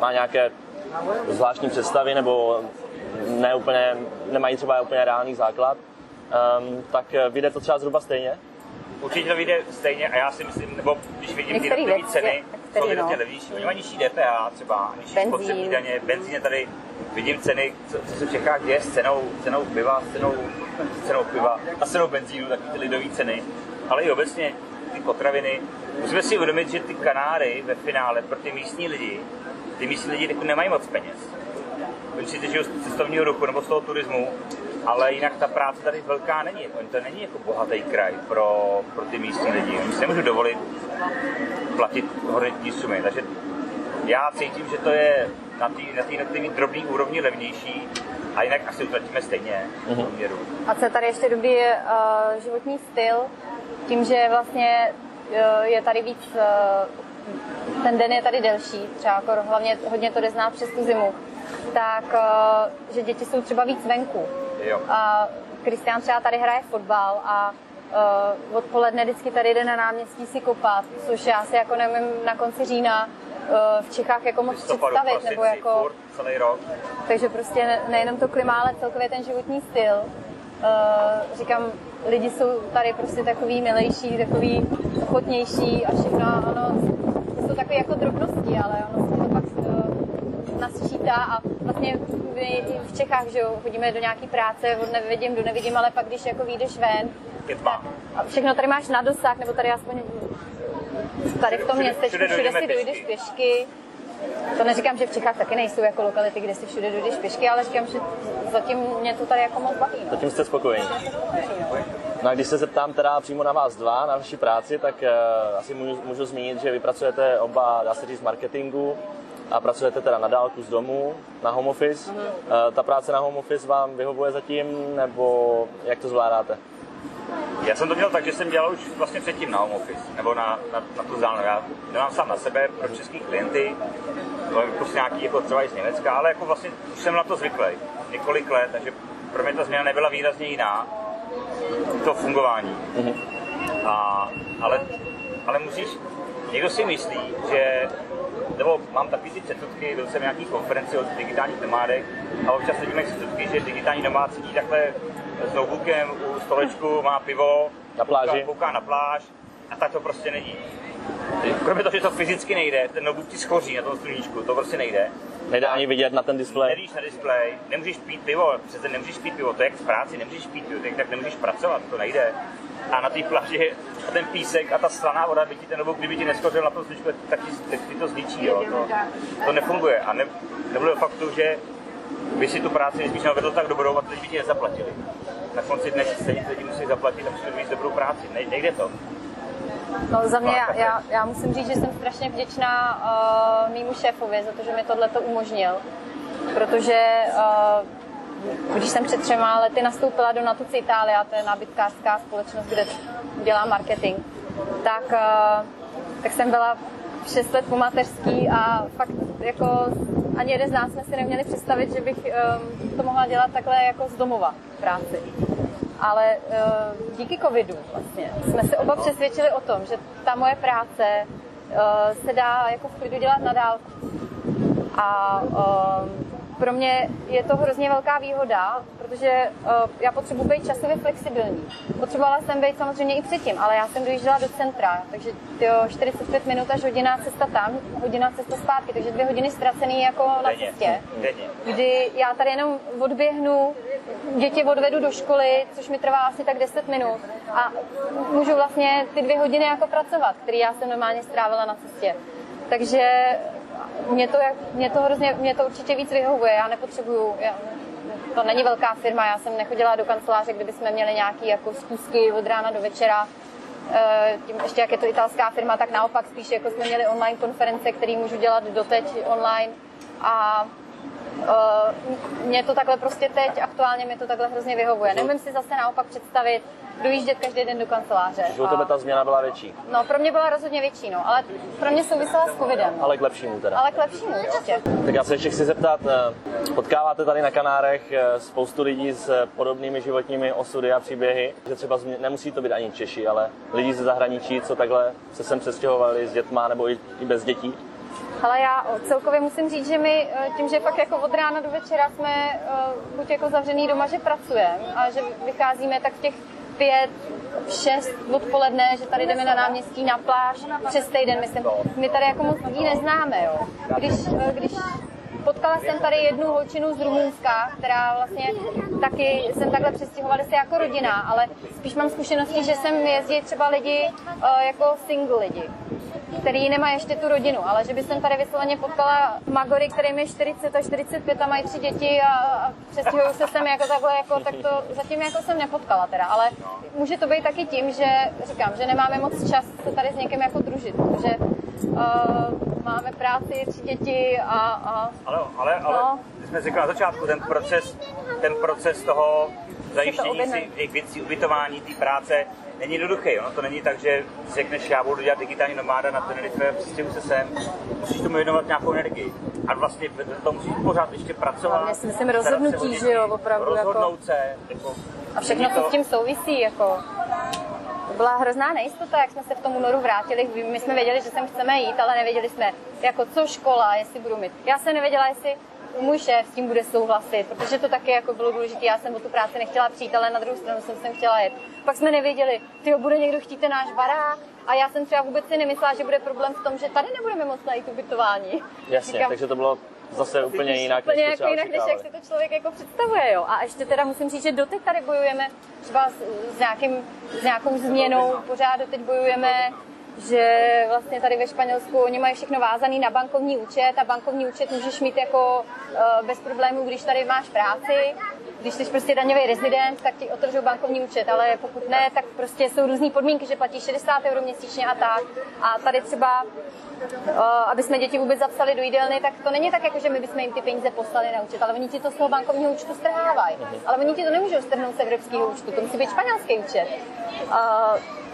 má nějaké zvláštní představy nebo ne úplně, nemají třeba úplně reálný základ, um, tak eh, vyjde to třeba zhruba stejně? Určitě to vyjde stejně a já si myslím, nebo když vidím ty jednotlivé ceny, jsou výrazně no. levnější. Oni mají nižší DPH třeba, nižší Benzín. spotřební daně, benzín tady vidím ceny, co, co se v Čechách děje s cenou, cenou piva, s cenou, s cenou piva a s cenou benzínu, taky ty lidové ceny, ale i obecně ty potraviny. Musíme si uvědomit, že ty Kanáry ve finále pro ty místní lidi, ty místní lidi nemají moc peněz. Oni si žijou z cestovního ruchu nebo z toho turismu, ale jinak ta práce tady velká není. Oni to není jako bohatý kraj pro, pro ty místní lidi. Oni si nemůžou dovolit platit horentní sumy. Takže já cítím, že to je na té na tý, na tý drobné úrovni levnější a jinak asi utratíme stejně v poměru. A co je tady ještě dobrý je uh, životní styl, tím, že vlastně uh, je tady víc, uh, ten den je tady delší, třeba jako hlavně hodně to jde znát přes tu zimu, tak uh, že děti jsou třeba víc venku. Jo. A Kristián třeba tady hraje fotbal a uh, odpoledne vždycky tady jde na náměstí si kopat, což já si jako nemím na konci října uh, v Čechách jako moc představit, prosinci, nebo jako... furt, celý rok. Takže prostě ne- nejenom to klima, ale celkově ten životní styl. Uh, říkám, lidi jsou tady prostě takový milejší, takový ochotnější a všechno, ano, to jsou takové jako drobnosti, ale ono se to pak uh, nasčítá a vlastně my v Čechách, že jo, chodíme do nějaký práce, od nevidím do nevidím, ale pak když jako vyjdeš ven, Je tma. a všechno tady máš na dosah, nebo tady aspoň tady v tom Všude- městečku, všude všude, dojdeme si dojdeš pěšky. pěšky. To neříkám, že v Čechách taky nejsou jako lokality, kde si všude dojdeš pěšky, ale říkám, že zatím mě to tady jako moc baví. Zatím jste spokojení. No a když se zeptám teda přímo na vás dva, na vaši práci, tak uh, asi můžu, můžu zmínit, že vy pracujete oba, dá se říct, marketingu a pracujete teda na dálku z domu, na home office. Uh, ta práce na home office vám vyhovuje zatím, nebo jak to zvládáte? Já jsem to měl tak, že jsem dělal už vlastně předtím na home office, nebo na, na, na tu zánu. Já dělám sám na sebe pro český klienty, to je prostě nějaký jako třeba i z Německa, ale jako vlastně už jsem na to zvyklý několik let, takže pro mě ta změna nebyla výrazně jiná, to fungování. A, ale, ale musíš, někdo si myslí, že nebo mám takový ty předsudky, byl jsem na nějaký konferenci o digitálních nomádech a občas vidíme předsudky, že digitální nomád sedí takhle s notebookem u stolečku, má pivo, Na pláži. Kouká, kouká na pláž a tak to prostě není. Kromě toho, že to fyzicky nejde, ten notebook ti schoří na tom sluníčku, to prostě nejde. Nejde ani vidět na ten displej. Nevíš na displej, nemůžeš pít pivo, přece nemůžeš pít pivo, to je jak v práci, nemůžeš pít pivo, tak, tak nemůžeš pracovat, to nejde. A na té pláži a ten písek a ta slaná voda by ti ten notebook, kdyby ti neskořil na tom sluníčku, tak ti, tak ti to zničí, jo. To, to nefunguje. A ne, nebylo faktu, že by si tu práci nejspíš vedl tak dobrou a teď by ti nezaplatili. Na konci dne stejně lidi musí zaplatit a musí mít dobrou práci. Ne, nejde to. No za mě, já, já, já musím říct, že jsem strašně vděčná uh, mýmu šéfovi za to, že mi tohle to umožnil. Protože uh, když jsem před třema lety nastoupila do Natuci Italia, to je nábytkářská společnost, kde dělám marketing, tak, uh, tak jsem byla 6 let po mateřský a fakt jako ani jeden z nás jsme si neměli představit, že bych um, to mohla dělat takhle jako z domova práci. Ale uh, díky covidu vlastně jsme se oba přesvědčili o tom, že ta moje práce uh, se dá jako v klidu dělat na dálku. A uh, pro mě je to hrozně velká výhoda, protože uh, já potřebuji být časově flexibilní. Potřebovala jsem být samozřejmě i předtím, ale já jsem dojížděla do centra, takže tyjo, 45 minut až hodina cesta tam, hodina cesta zpátky, takže dvě hodiny ztracený jako na cestě. Kdy já tady jenom odběhnu, děti odvedu do školy, což mi trvá asi tak 10 minut a můžu vlastně ty dvě hodiny jako pracovat, které já jsem normálně strávila na cestě. Takže mě to, jak- mě to hrozně, mě to určitě víc vyhovuje, já nepotřebuju, já, to není velká firma, já jsem nechodila do kanceláře, kdyby jsme měli nějaký jako schůzky od rána do večera, Eh, tím ještě jak je to italská firma, tak naopak spíš jako jsme měli online konference, které můžu dělat doteď online. A Uh, mě to takhle prostě teď, aktuálně mi to takhle hrozně vyhovuje. Nemůžu si zase naopak představit dojíždět každý den do kanceláře. Že u tebe ta změna byla větší, No, pro mě byla rozhodně větší, no, ale pro mě souvisela s covidem. no. ale k lepšímu teda. Ale k lepšímu určitě. Tak já se ještě chci zeptat, eh, potkáváte tady na Kanárech eh, spoustu lidí s podobnými životními osudy a příběhy, že třeba změ- nemusí to být ani Češi, ale lidi ze zahraničí, co takhle se sem přestěhovali s dětma nebo i bez dětí. Ale já celkově musím říct, že my eh, tím, že fakt jako od rána do večera jsme eh, buď jako zavřený doma, že pracujeme a že vycházíme tak v těch pět, šest odpoledne, že tady jdeme na náměstí na pláž přes týden, myslím. My tady jako moc lidí neznáme, jo. Když, eh, když Potkala jsem tady jednu holčinu z Rumunska, která vlastně taky jsem takhle přestěhovali se jako rodina, ale spíš mám zkušenosti, že jsem jezdí třeba lidi jako single lidi který nemá ještě tu rodinu, ale že by jsem tady vysloveně potkala Magory, kterým je 40 a 45 a mají tři děti a, a přestěhují se sem jako takhle, jako, tak to zatím jako jsem nepotkala teda, ale může to být taky tím, že říkám, že nemáme moc čas se tady s někým jako družit, protože uh, máme práci, tři děti a, a Ale, ale, ale No. jsme řekli na začátku, ten proces, ten proces toho zajištění si těch věcí, ubytování, té práce, není jednoduchý. Ono to není tak, že řekneš, já budu dělat digitální nomáda na Tenerife, přistěhuji se sem, musíš tomu věnovat nějakou energii. A vlastně to musíš pořád ještě pracovat. Hlavně si myslím rozhodnutí, že jo, opravdu, jako- Rozhodnout se. Jako, A všechno, co to- s tím souvisí, jako... To byla hrozná nejistota, jak jsme se v tom únoru vrátili. My jsme věděli, že sem chceme jít, ale nevěděli jsme, jako co škola, jestli budu mít. Já jsem nevěděla, jestli můj šéf s tím bude souhlasit, protože to taky jako bylo důležité. Já jsem o tu práci nechtěla přijít, ale na druhou stranu jsem sem chtěla jet. Pak jsme nevěděli, ty bude někdo chtít ten náš barák. A já jsem třeba vůbec si nemyslela, že bude problém v tom, že tady nebudeme moc najít ubytování. Jasně, Říkám, takže to bylo zase úplně jinak, úplně než jako jinak, než jak si to člověk jako představuje, jo. A ještě teda musím říct, že doteď tady bojujeme třeba s, s, nějakým, s nějakou změnou, pořád doteď bojujeme, že vlastně tady ve Španělsku oni mají všechno vázaný na bankovní účet a bankovní účet můžeš mít jako uh, bez problémů, když tady máš práci. Když jsi prostě daňový rezident, tak ti otevřou bankovní účet, ale pokud ne, tak prostě jsou různé podmínky, že platíš 60 euro měsíčně a tak. A tady třeba Uh, aby jsme děti vůbec zapsali do jídelny, tak to není tak, jako že my bychom jim ty peníze poslali na účet, ale oni ti to z toho bankovního účtu strhávají. Ale oni ti to nemůžou strhnout z evropského účtu, to musí být španělský účet.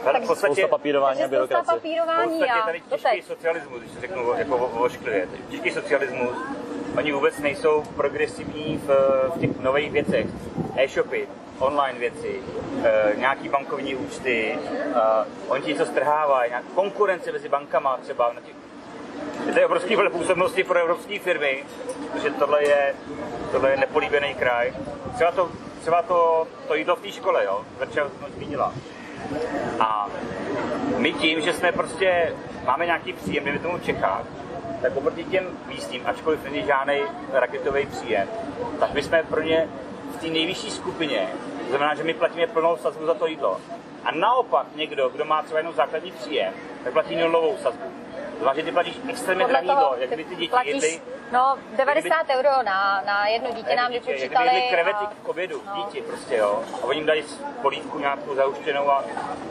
Ale v podstatě- Spousta papírování a byrokracie. V papírování podstatě a tady to těžký socialismus, když to řeknu jako o- ošklivě. Těžký socialismus, oni vůbec nejsou progresivní v, v těch nových věcech. E-shopy, online věci, e, nějaký bankovní účty, e, oni ti něco strhávají, nějak konkurence mezi bankama třeba. Na těch, je to obrovský vele působnosti pro evropské firmy, protože tohle je, tohle je nepolíbený kraj. Třeba to, třeba to, to jídlo v té škole, jo, Verča to zmínila. A my tím, že jsme prostě, máme nějaký příjem, dejme tomu v Čechách, tak oproti těm místním, ačkoliv není žádný raketový příjem, tak my jsme pro ně v té nejvyšší skupině. To znamená, že my platíme plnou sazbu za to jídlo. A naopak někdo, kdo má třeba jenom základní příjem, tak platí nulovou sazbu. Znamená, že ty platíš extrémně drahý jídlo, jak ty by ty děti platíš, jedly no 90 euro na, na jedno dítě nám vypočítali. jedli krevety a- k obědu, no. děti prostě, jo. A oni jim dají polívku nějakou zahuštěnou a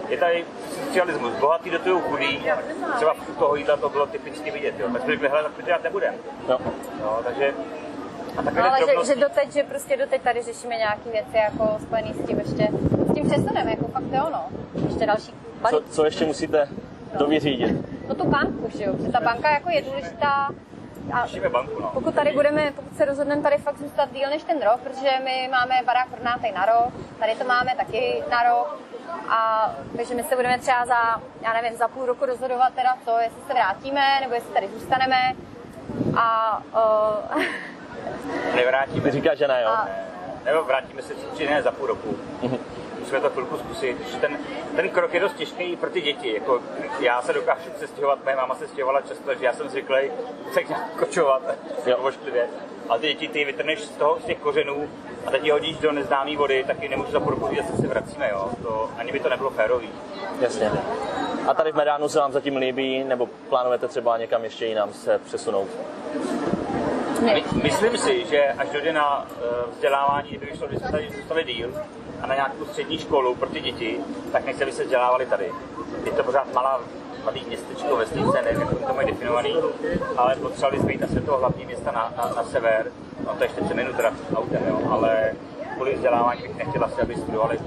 je tady socialismus. Bohatý do toho chudý, třeba u toho jídla to bylo typicky vidět, jo. Tak jsme řekli, hele, tak to dělat nebudeme. Jo. No, takže a No, ale že, drobnosti. že doteď, že prostě doteď tady řešíme nějaké věci jako spojené s tím ještě, s tím přesunem, jako fakt jo, no. Ještě další Co, balík. co ještě musíte dovyřídit? No tu banku, že jo, protože ta banka jako je důležitá. A banku, no. pokud tady budeme, pokud se rozhodneme tady fakt zůstat díl než ten rok, protože my máme barák pronátej na rok, tady to máme taky na rok, a takže my se budeme třeba za, já nevím, za půl roku rozhodovat teda co, jestli se vrátíme, nebo jestli tady zůstaneme. A uh, Nevrátíme. Ty říkáš, že ne, jo? A Nebo vrátíme se určitě ne za půl roku. Musíme to chvilku zkusit. Ten, ten krok je dost těžký i pro ty děti. Jako, já se dokážu přestěhovat, moje máma se stěhovala často, že já jsem zvyklý se nějak kočovat, Jo. ošklivě. Ale ty děti ty vytrneš z, toho, z těch kořenů a teď je hodíš do neznámé vody, taky nemůžu za půl roku říct, že se vracíme. Jo. To, ani by to nebylo férový. Jasně. A tady v Medánu se vám zatím líbí, nebo plánujete třeba někam ještě jinam se přesunout? ne. My, myslím si, že až dojde na uh, vzdělávání, kdyby vyšlo, kdyby jsme tady zůstali díl a na nějakou střední školu pro ty děti, tak nechci, aby se vzdělávali tady. Je to pořád malá malý městečko, vesnice, nevím, jak to mají definovaný, ale potřebovali jsme jít do toho hlavní města na, na, na sever, no to ještě 10 minut teda autem, jo, ale kvůli vzdělávání bych nechtěla si, aby studovali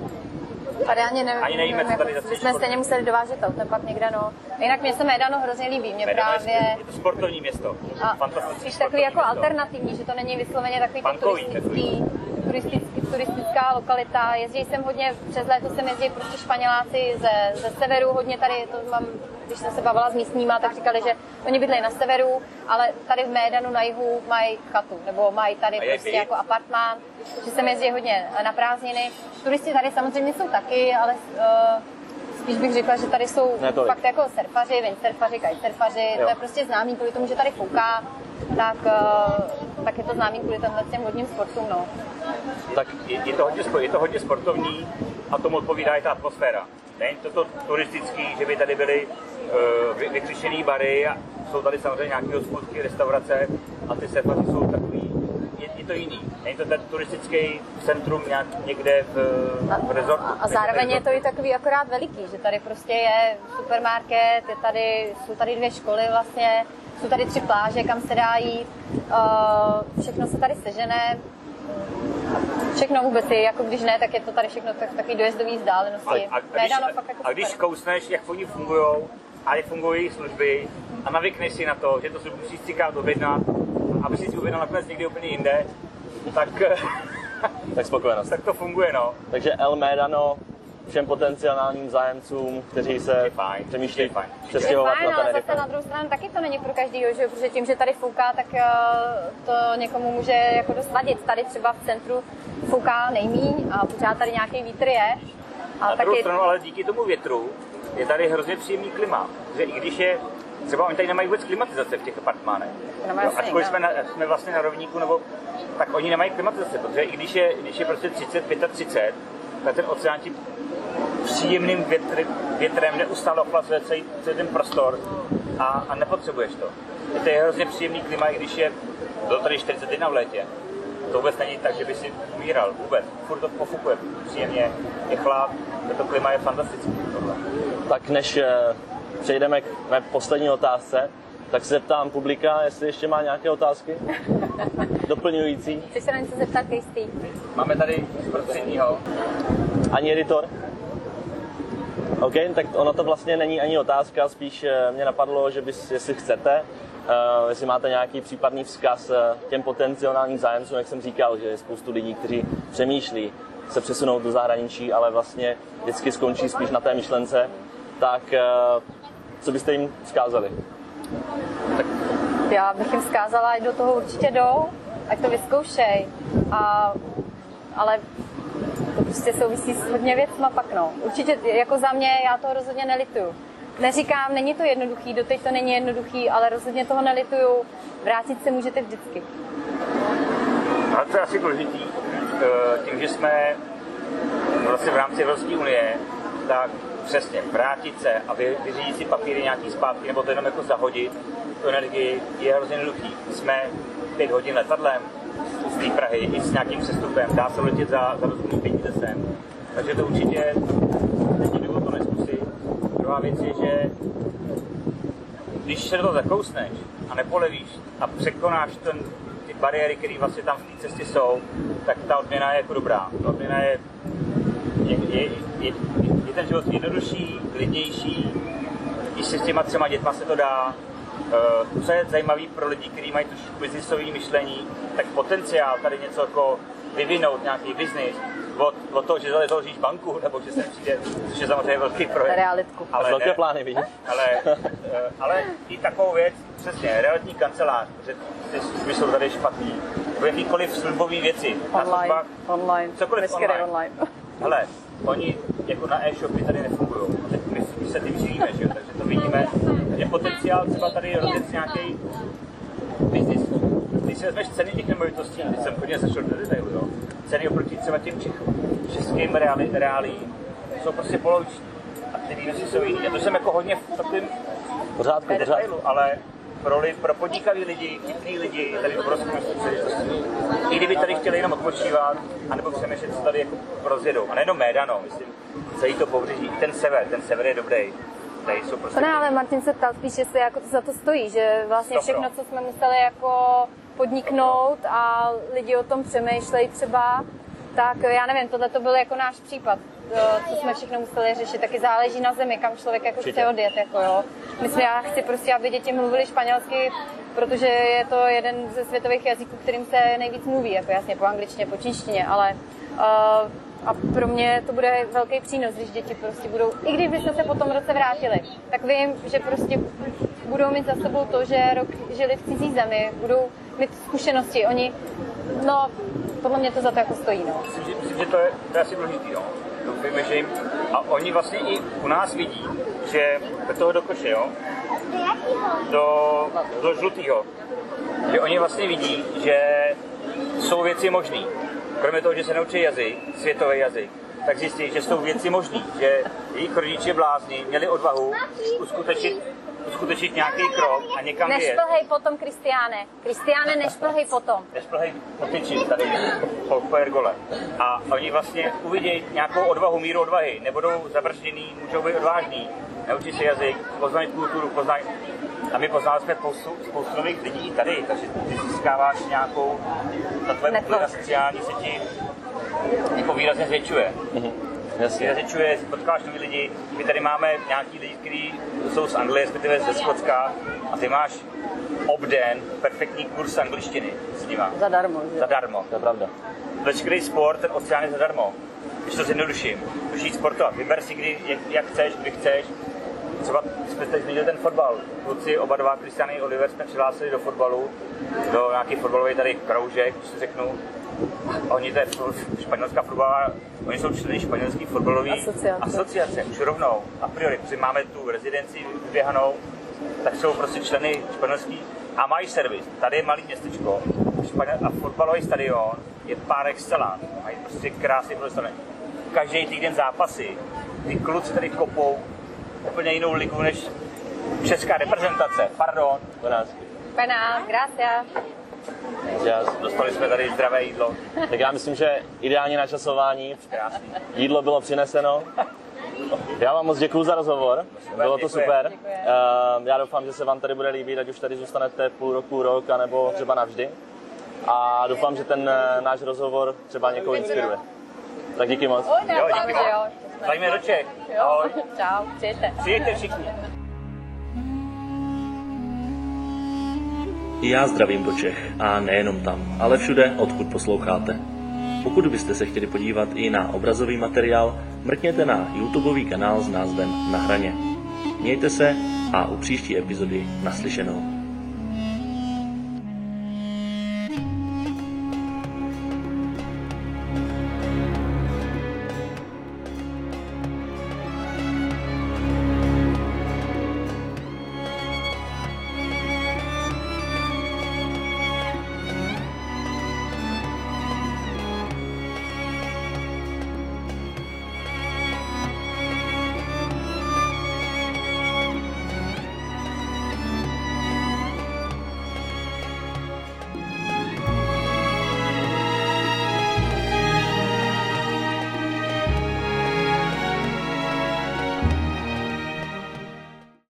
Tady ani nevím. Ani nevíme, co tady za jsme stejně museli dovážet autem pak někde, no. Jinak mě se Médano hrozně líbí. Mě Medan je- právě... Je to sportovní město. A Fantastické spíš takový jako město. alternativní, že to není vysloveně takový turistický, turistický, turistická lokalita. Jezdí jsem hodně, přes léto jsem jezdí prostě Španěláci ze, ze severu, hodně tady, to mám, když jsem se bavila s místníma, tak říkali, že oni bydlejí na severu, ale tady v Médanu na jihu mají chatu, nebo mají tady prostě jako apartmán, že jsem jezdí hodně na prázdniny. Turisti tady samozřejmě jsou taky, ale uh, Spíš bych řekla, že tady jsou Ne tolik. fakt jako surfaři, windsurfaři, kitesurfaři, Jo. to je prostě známý kvůli tomu, že tady fouká, tak, eh, tak je to známý kvůli tomhle těm hodním sportům, no. Tak je, je, to hodně, je to hodně sportovní a tomu odpovídá i ta atmosféra. Není to, to turistický, že by tady byly uh, vy, vykřičený bary a jsou tady samozřejmě nějaké hospodské restaurace a ty surfaři jsou takový, je, je to jiný. Není to ten turistický centrum nějak někde v, v rezortu. A, a zároveň je to i takový akorát veliký, že tady prostě je supermarket, je tady, jsou tady dvě školy vlastně, jsou tady tři pláže, kam se dá jít, všechno se tady sežené, všechno vůbec je, jako když ne, tak je to tady všechno tak, takový dojezdový vzdálenosti. A, a, a, když, Médano fakt jako a když super. kousneš, jak oni fungují, a jak fungují jejich služby a navykneš si na to, že to si musíš třikrát objednat, aby si si objednal nakonec někde úplně jinde, tak, tak spokojenost. tak to funguje, no. Takže El Médano všem potenciálním zájemcům, kteří se fajn. přestěhovat na ale Tenerife. zase na druhou stranu taky to není pro každýho, že jo? protože tím, že tady fouká, tak eh, to někomu může jako dost vadit. Tady třeba v centru fouká nejmíň a pořád tady nějaký vítr je. A Na druhou taky, stranu, ale díky tomu větru je tady hrozně příjemný klima. Že i když je, třeba oni tady nemají vůbec klimatizace v těch apartmánech. Jo, asi, Ačkoliv no. jsme, na, jsme vlastně na rovníku, nebo tak oni nemají klimatizace, protože i když je, když je prostě 30, 35, tak ten oceán ti příjemným větr, větrem neustále ochlazuje celý, celý ten prostor a, a nepotřebuješ to. To je hrozně příjemný klima, i když je, bylo tady 41 v létě. To vůbec není tak, že by si umíral, vůbec. Furt to pofukuje příjemně, je chlad, to klima je fantastické. Tohle. Tak než eh, přejdeme k mé poslední otázce, tak se zeptám publika, jestli ještě má nějaké otázky doplňující. Chceš se na něco zeptat, Kejstý? Máme tady prostředního Ani editor? OK, tak ono to vlastně není ani otázka, spíš eh, mě napadlo, že bys, jestli chcete, uh, jestli máte nějaký případný vzkaz eh, těm potenciálním zájemcům, jak jsem říkal, že je spoustu lidí, kteří přemýšlí se přesunout do zahraničí, ale vlastně vždycky skončí spíš na té myšlence, tak eh, co byste jim vzkázali? Já bych jim vzkázala, ať do toho určitě jdou, ať to vyzkoušej. A, ale to prostě souvisí s hodně věcma pak, no. Určitě, jako za mě, já toho rozhodně nelituju. Neříkám, není to jednoduchý, doteď to není jednoduchý, ale rozhodně toho nelituju. Vrátit se můžete vždycky. Ale to je asi důležitý, eh, tím, že jsme vlastně v rámci Evropské unie, tak přesně vrátit se a vy- vyřídit si papíry nějaký zpátky, nebo to jenom jako zahodit, tu energii je hrozně jednoduchý. Jsme pět hodin letadlem z té Prahy i s nějakým přestupem, dá se letět za, za rozumný peníze sem. Takže to určitě není důvod to neskusit. Druhá věc je, že když se toho zakousneš a nepolevíš a překonáš ten, ty bariéry, které vlastně tam v té cestě jsou, tak ta odměna je jako dobrá. Ta odměna je, je, je, je ten život jednodušší, klidnější, i se s těma třema dětma se to dá. Eh, Co je zajímavé pro lidi, kteří mají trošku biznisové myšlení, tak potenciál tady něco jako vyvinout, nějaký biznis, od, od toho, že založíš banku, nebo že sem přijde, což je samozřejmě velký projekt. Realitku. Máš velké plány, vidíš? ale, eh, ale i takovou věc, přesně, realitní kancelář, že ty služby jsou tady špatný, nebo jakýkoliv službové věci. Na Online, službách, online, Cokoliv online. online. hele, oni jako na e-shopy tady nefungují. Teď my, my se tím živíme, že jo? takže to vidíme. Je potenciál třeba tady rozjet nějaký biznis. Když si vezmeš ceny těch nemovitostí, když jsem hodně zašel do detailu, jo? ceny oproti třeba těm Čech, českým reálí, reálím jsou prostě poloviční. A ty výnosy jsou jiný. Já to jsem jako hodně v takovém Pořádku, pořádku. detailu, ale pro, li, pro podnikaví lidi, chytrý lidi, tady příležitostí. I kdyby tady chtěli jenom odpočívat, anebo přemýšlet, co tady jako rozjedou. A nejenom Médano, myslím, celý to pobřeží, ten sever, ten sever je dobrý. Tady jsou prostě... Ne, ale Martin se ptal spíš, jestli jako to za to stojí, že vlastně všechno, co jsme museli jako podniknout a lidi o tom přemýšlejí třeba, tak já nevím, tohle to byl jako náš případ, to, co jsme všechno museli řešit, taky záleží na zemi, kam člověk jako Určitě. chce odjet, jako jo. Myslím, já chci prostě, aby děti mluvili španělsky, protože je to jeden ze světových jazyků, kterým se nejvíc mluví, jako jasně po angličtině, po čínštině, ale uh, a pro mě to bude velký přínos, když děti prostě budou, i když bychom se po tom roce vrátili, tak vím, že prostě budou mít za sebou to, že rok žili v cizí zemi, budou mít zkušenosti. Oni, no, podle mě to za to jako stojí, no. Myslím, že, to je, to je asi důležitý, no. Doufejme, že jim... A oni vlastně i u nás vidí, že do toho do koše, jo, do, do žlutého, že oni vlastně vidí, že jsou věci možné. Kromě toho, že se naučí jazyk, světový jazyk, tak zjistí, že jsou věci možné, že jejich rodiče blázni měli odvahu uskutečnit, uskutečnit nějaký krok a někam vyjet. Nešplhej potom, Kristiáne. Kristiáne, nešplhej potom. Nešplhej potyčit tady po, ergole. A oni vlastně uvidí nějakou odvahu, míru odvahy, nebudou zabržděný, můžou být odvážní, naučí se jazyk, poznají kulturu, poznají. A my poznáme jsme spoustu, spoustu nových lidí tady, takže ty získáváš nějakou, ta tvoje bublina na sociální se ti jako výrazně zvětšuje. Jasně. Zvětšuje, potkáš nový lidi, my tady máme nějaký lidi, kteří jsou z Anglie, respektive ze Skotska a ty máš obden perfektní kurz angličtiny s nima. Zadarmo, že? Zadarmo. To je pravda. Veškerý sport, ten oceán je zadarmo. Když to zjednoduším, můžeš jít sportovat. Vyber si, kdy, jak, jak chceš, kdy chceš. Třeba jsme teď změnili ten fotbal. Kluci, oba dva, Kristian i Oliver, jsme přihlásili do fotbalu, do nějaký fotbalový tady kroužek, když to řeknu. Oni to je španělská fotbalová, oni jsou členy španělské fotbalové Asociace. asociace, už rovnou, a priori, protože máme tu rezidenci vyběhanou, tak jsou prostě členy španělský a mají servis. Tady je malý městečko Španěl, a fotbalový stadion je par excellence. Mají prostě krásný prostor. Každý týden zápasy. Ty kluci tady kopou úplně jinou ligu než česká reprezentace. Pardon. Dvanáctky. Pena, gracias. Yes. Dostali jsme tady zdravé jídlo. Tak já myslím, že ideální načasování. Krásný. Jídlo bylo přineseno. Já vám moc děkuji za rozhovor, bylo to děkuji. super. Děkuji. Ehm, Já doufám, že se vám tady bude líbit, ať už tady zůstanete půl roku, rok, anebo třeba navždy. A doufám, že ten eh, náš rozhovor třeba někoho inspiruje. Tak díky moc. Jo, díky moc. Zajme do Čech. Jo, Ahoj. čau, přijďte. Přijďte všichni. I já zdravím do Čech a nejenom tam, ale všude, odkud posloucháte. Pokud byste se chtěli podívat i na obrazový materiál, mrkněte na YouTubeový kanál s názvem Na hraně. Mějte se a u příští epizody naslyšenou.